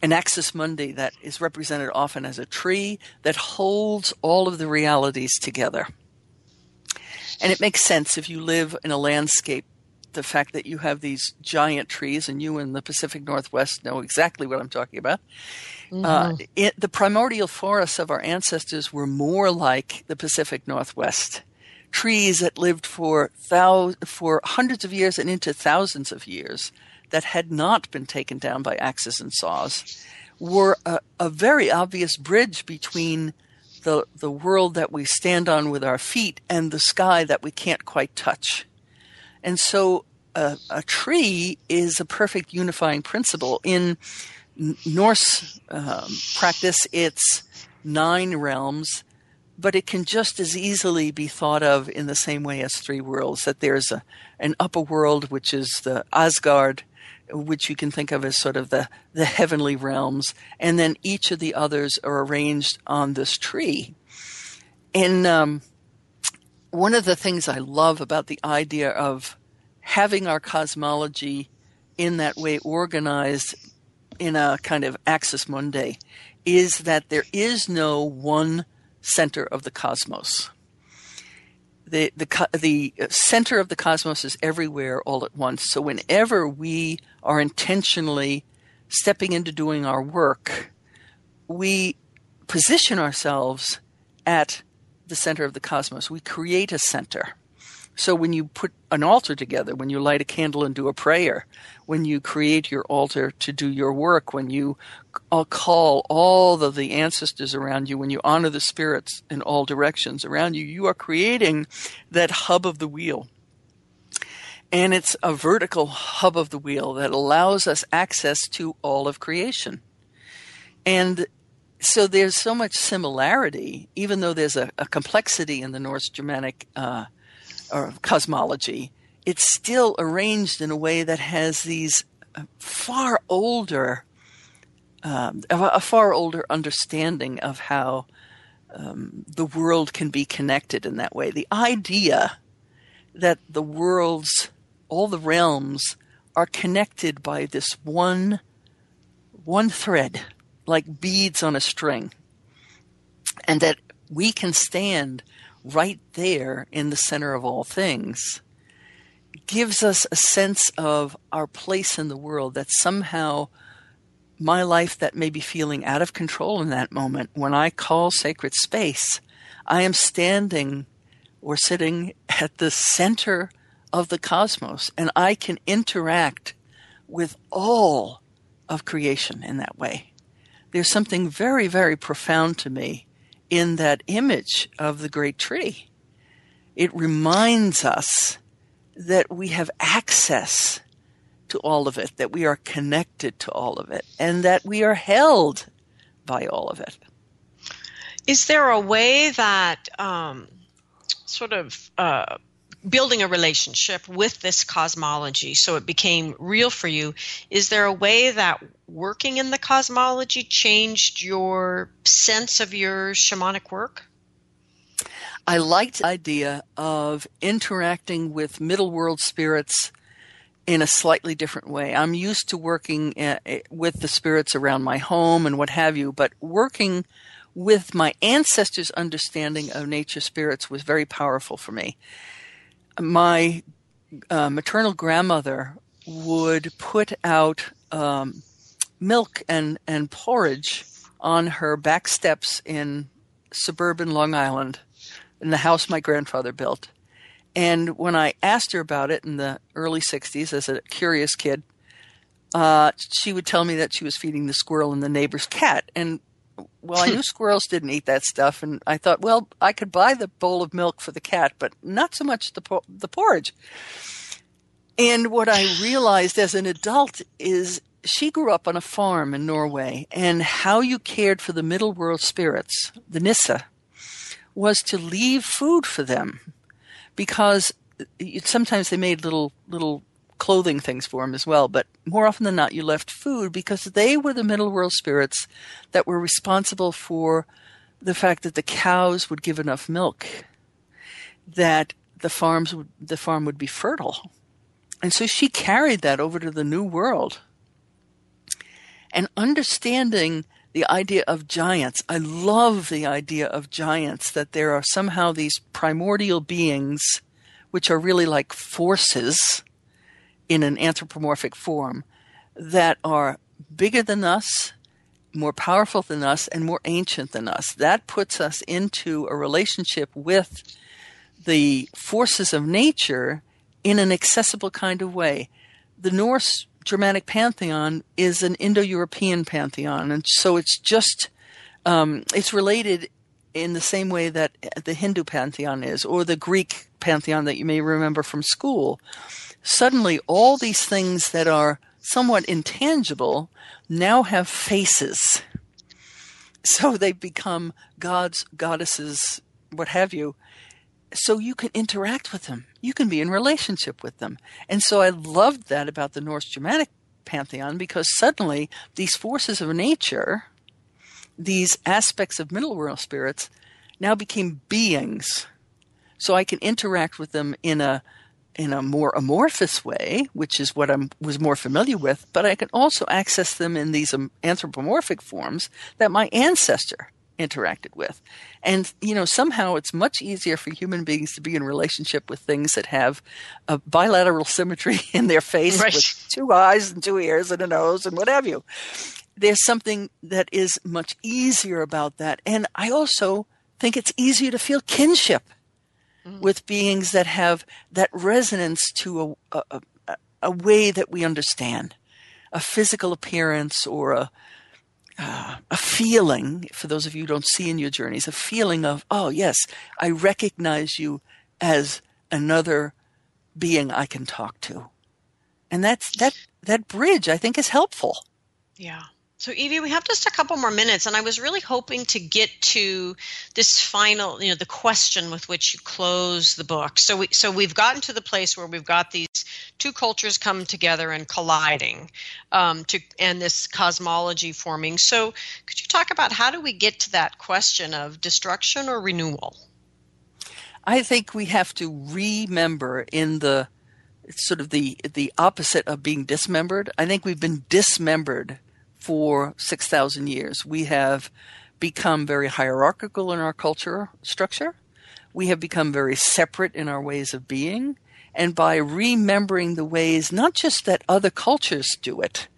an axis mundi that is represented often as a tree that holds all of the realities together. And it makes sense if you live in a landscape, the fact that you have these giant trees, and you in the Pacific Northwest know exactly what I'm talking about. Uh, it, the primordial forests of our ancestors were more like the Pacific Northwest. Trees that lived for thou- for hundreds of years and into thousands of years that had not been taken down by axes and saws were a, a very obvious bridge between the the world that we stand on with our feet and the sky that we can't quite touch. And so a, a tree is a perfect unifying principle. In Norse um, practice, it's nine realms, but it can just as easily be thought of in the same way as three worlds. That there's a, an upper world, which is the Asgard, which you can think of as sort of the, the heavenly realms, and then each of the others are arranged on this tree. And um, one of the things I love about the idea of having our cosmology in that way organized in a kind of axis mundi is that there is no one center of the cosmos. The, the, the center of the cosmos is everywhere all at once. So whenever we are intentionally stepping into doing our work, we position ourselves at the center of the cosmos. We create a center. So when you put an altar together, when you light a candle and do a prayer, when you create your altar to do your work, when you call all of the ancestors around you, when you honor the spirits in all directions around you, you are creating that hub of the wheel. And it's a vertical hub of the wheel that allows us access to all of creation. And so there's so much similarity, even though there's a, a complexity in the Norse Germanic uh, or cosmology, it's still arranged in a way that has these uh, far older, um, a a far older understanding of how um, the world can be connected in that way. The idea that the worlds, all the realms, are connected by this one, one thread, like beads on a string, and that we can stand right there in the center of all things gives us a sense of our place in the world that somehow my life that may be feeling out of control in that moment when I call sacred space, I am standing or sitting at the center of the cosmos and I can interact with all of creation in that way. There's something very, very profound to me in that image of the great tree. It reminds us that we have access to all of it, that we are connected to all of it, and that we are held by all of it.
Is there a way that um, sort of uh, building a relationship with this cosmology so it became real for you? Is there a way that working in the cosmology changed your sense of your shamanic work?
I liked the idea of interacting with middle world spirits in a slightly different way. I'm used to working uh, with the spirits around my home and what have you, but working with my ancestors' understanding of nature spirits was very powerful for me. My uh, maternal grandmother would put out um, milk and, and porridge on her back steps in suburban Long Island in the house my grandfather built. And when I asked her about it in the early 60s as a curious kid, uh, she would tell me that she was feeding the squirrel and the neighbor's cat. And well, I knew [laughs] squirrels didn't eat that stuff, and I thought, well, I could buy the bowl of milk for the cat, but not so much the por- the porridge. And what I realized as an adult is she grew up on a farm in Norway, and how you cared for the middle world spirits, the Nissa, was to leave food for them, because uh, sometimes they made little little clothing things for them as well, but more often than not, you left food because they were the middle world spirits that were responsible for the fact that the cows would give enough milk, that the farms would, the farm would be fertile. And so she carried that over to the new world. And understanding the idea of giants, I love the idea of giants, that there are somehow these primordial beings, which are really like forces in an anthropomorphic form that are bigger than us, more powerful than us, and more ancient than us. That puts us into a relationship with the forces of nature in an accessible kind of way. The Norse Germanic pantheon is an Indo-European pantheon, and so it's just um, it's related in the same way that the Hindu pantheon is, or the Greek pantheon that you may remember from school suddenly all these things that are somewhat intangible now have faces. So they become gods, goddesses, what have you. So you can interact with them. You can be in relationship with them. And so I loved that about the Norse Germanic pantheon because suddenly these forces of nature, these aspects of middle world spirits, now became beings. So I can interact with them in a in a more amorphous way, which is what I was more familiar with, but I can also access them in these um, anthropomorphic forms that my ancestor interacted with. And, you know, somehow it's much easier for human beings to be in relationship with things that have a bilateral symmetry [laughs] in their face right. with two eyes and two ears and a nose and what have you. There's something that is much easier about that. And I also think it's easier to feel kinship mm. with beings that have that resonance to a, a, a, way that we understand, a physical appearance or a, uh, a feeling, for those of you who don't see in your journeys, a feeling of, oh, yes, I recognize you as another being I can talk to. And that's, that, that bridge, I think, is helpful.
Yeah. So, Evie, we have just a couple more minutes, and I was really hoping to get to this final, you know, the question with which you close the book. So, we so we've gotten to the place where we've got these two cultures come together and colliding, um, to and this cosmology forming. So, could you talk about how do we get to that question of destruction or renewal?
I think we have to remember in the sort of the the opposite of being dismembered. I think we've been dismembered for 6,000 years. We have become very hierarchical in our culture structure. We have become very separate in our ways of being. And by remembering the ways, not just that other cultures do it,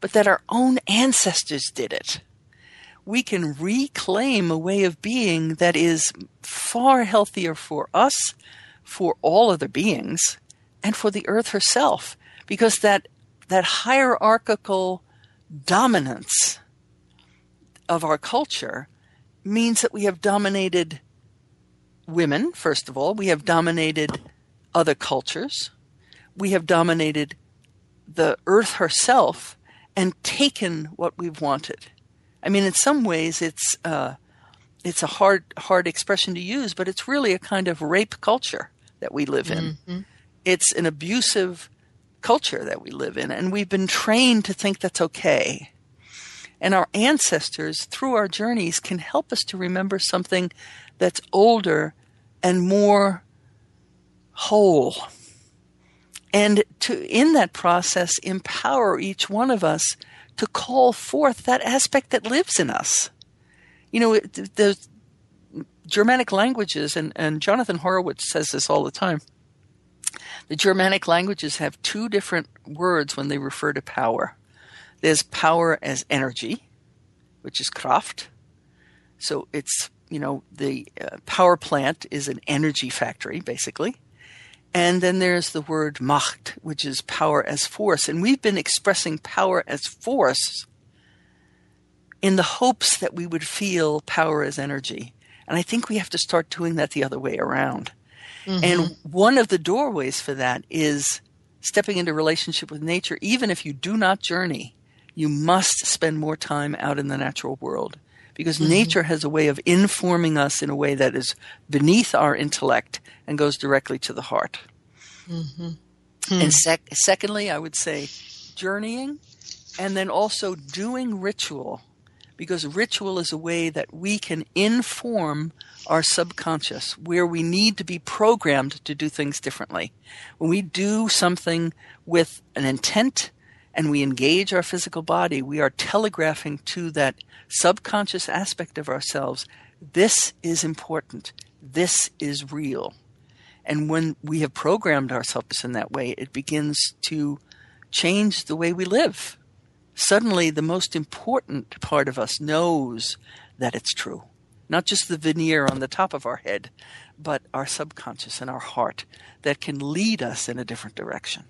but that our own ancestors did it, we can reclaim a way of being that is far healthier for us, for all other beings, and for the earth herself. Because that, that hierarchical dominance of our culture means that we have dominated women, first of all. We have dominated other cultures. We have dominated the earth herself and taken what we've wanted. I mean, in some ways, it's uh, it's a hard hard expression to use, but it's really a kind of rape culture that we live in. Mm-hmm. It's an abusive culture that we live in, and we've been trained to think that's okay. And our ancestors, through our journeys, can help us to remember something that's older and more whole. And to, in that process, empower each one of us to call forth that aspect that lives in us. You know, the Germanic languages, and, and Jonathan Horwitz says this all the time the Germanic languages have two different words when they refer to power. There's power as energy, which is Kraft. So it's, you know, the uh, power plant is an energy factory, basically. And then there's the word Macht, which is power as force. And we've been expressing power as force in the hopes that we would feel power as energy. And I think we have to start doing that the other way around. Mm-hmm. And one of the doorways for that is stepping into relationship with nature. Even if you do not journey, you must spend more time out in the natural world because mm-hmm. nature has a way of informing us in a way that is beneath our intellect and goes directly to the heart. Mm-hmm. Hmm. And sec- secondly, I would say journeying and then also doing ritual because ritual is a way that we can inform our subconscious where we need to be programmed to do things differently. When we do something with an intent and we engage our physical body, we are telegraphing to that subconscious aspect of ourselves this is important. This is real. And when we have programmed ourselves in that way, it begins to change the way we live. Suddenly, the most important part of us knows that it's true. Not just the veneer on the top of our head, but our subconscious and our heart that can lead us in a different direction.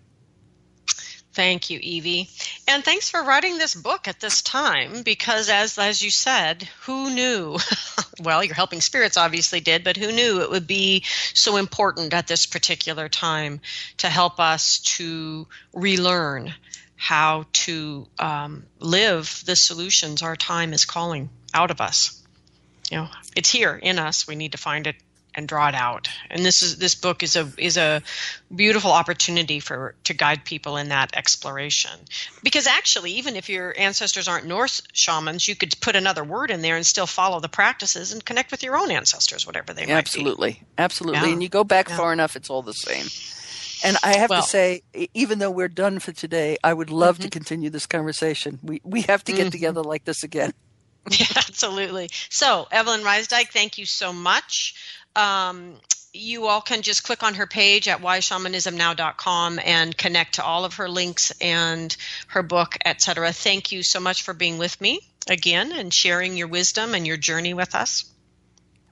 Thank you, Evie. And thanks for writing this book at this time because as as you said, who knew? [laughs] well, your helping spirits obviously did, but who knew it would be so important at this particular time to help us to relearn how to um, live the solutions our time is calling out of us. You know, it's here in us. We need to find it and draw it out. And this is this book is a is a beautiful opportunity for to guide people in that exploration. Because actually, even if your ancestors aren't Norse shamans, you could put another word in there and still follow the practices and connect with your own ancestors, whatever they might
absolutely.
be.
Absolutely, absolutely. Yeah. And you go back yeah. far enough, it's all the same. And I have well, to say, even though we're done for today, I would love mm-hmm. to continue this conversation. We we have to get mm-hmm. together like this again. [laughs]
Yeah, absolutely. So, Evelyn Rysdyk, thank you so much um, you all can just click on her page at whyshamanismnow.com and connect to all of her links and her book, etc. Thank you so much for being with me again and sharing your wisdom and your journey with us.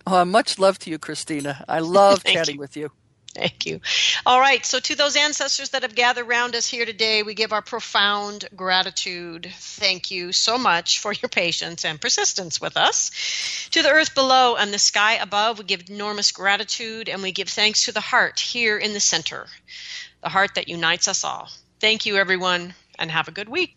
Oh, much love to you, Christina. I love [laughs] chatting you. with you.
Thank you. All right. So, to those ancestors that have gathered around us here today, we give our profound gratitude. Thank you so much for your patience and persistence with us. To the earth below and the sky above, we give enormous gratitude and we give thanks to the heart here in the center, the heart that unites us all. Thank you, everyone, and have a good week.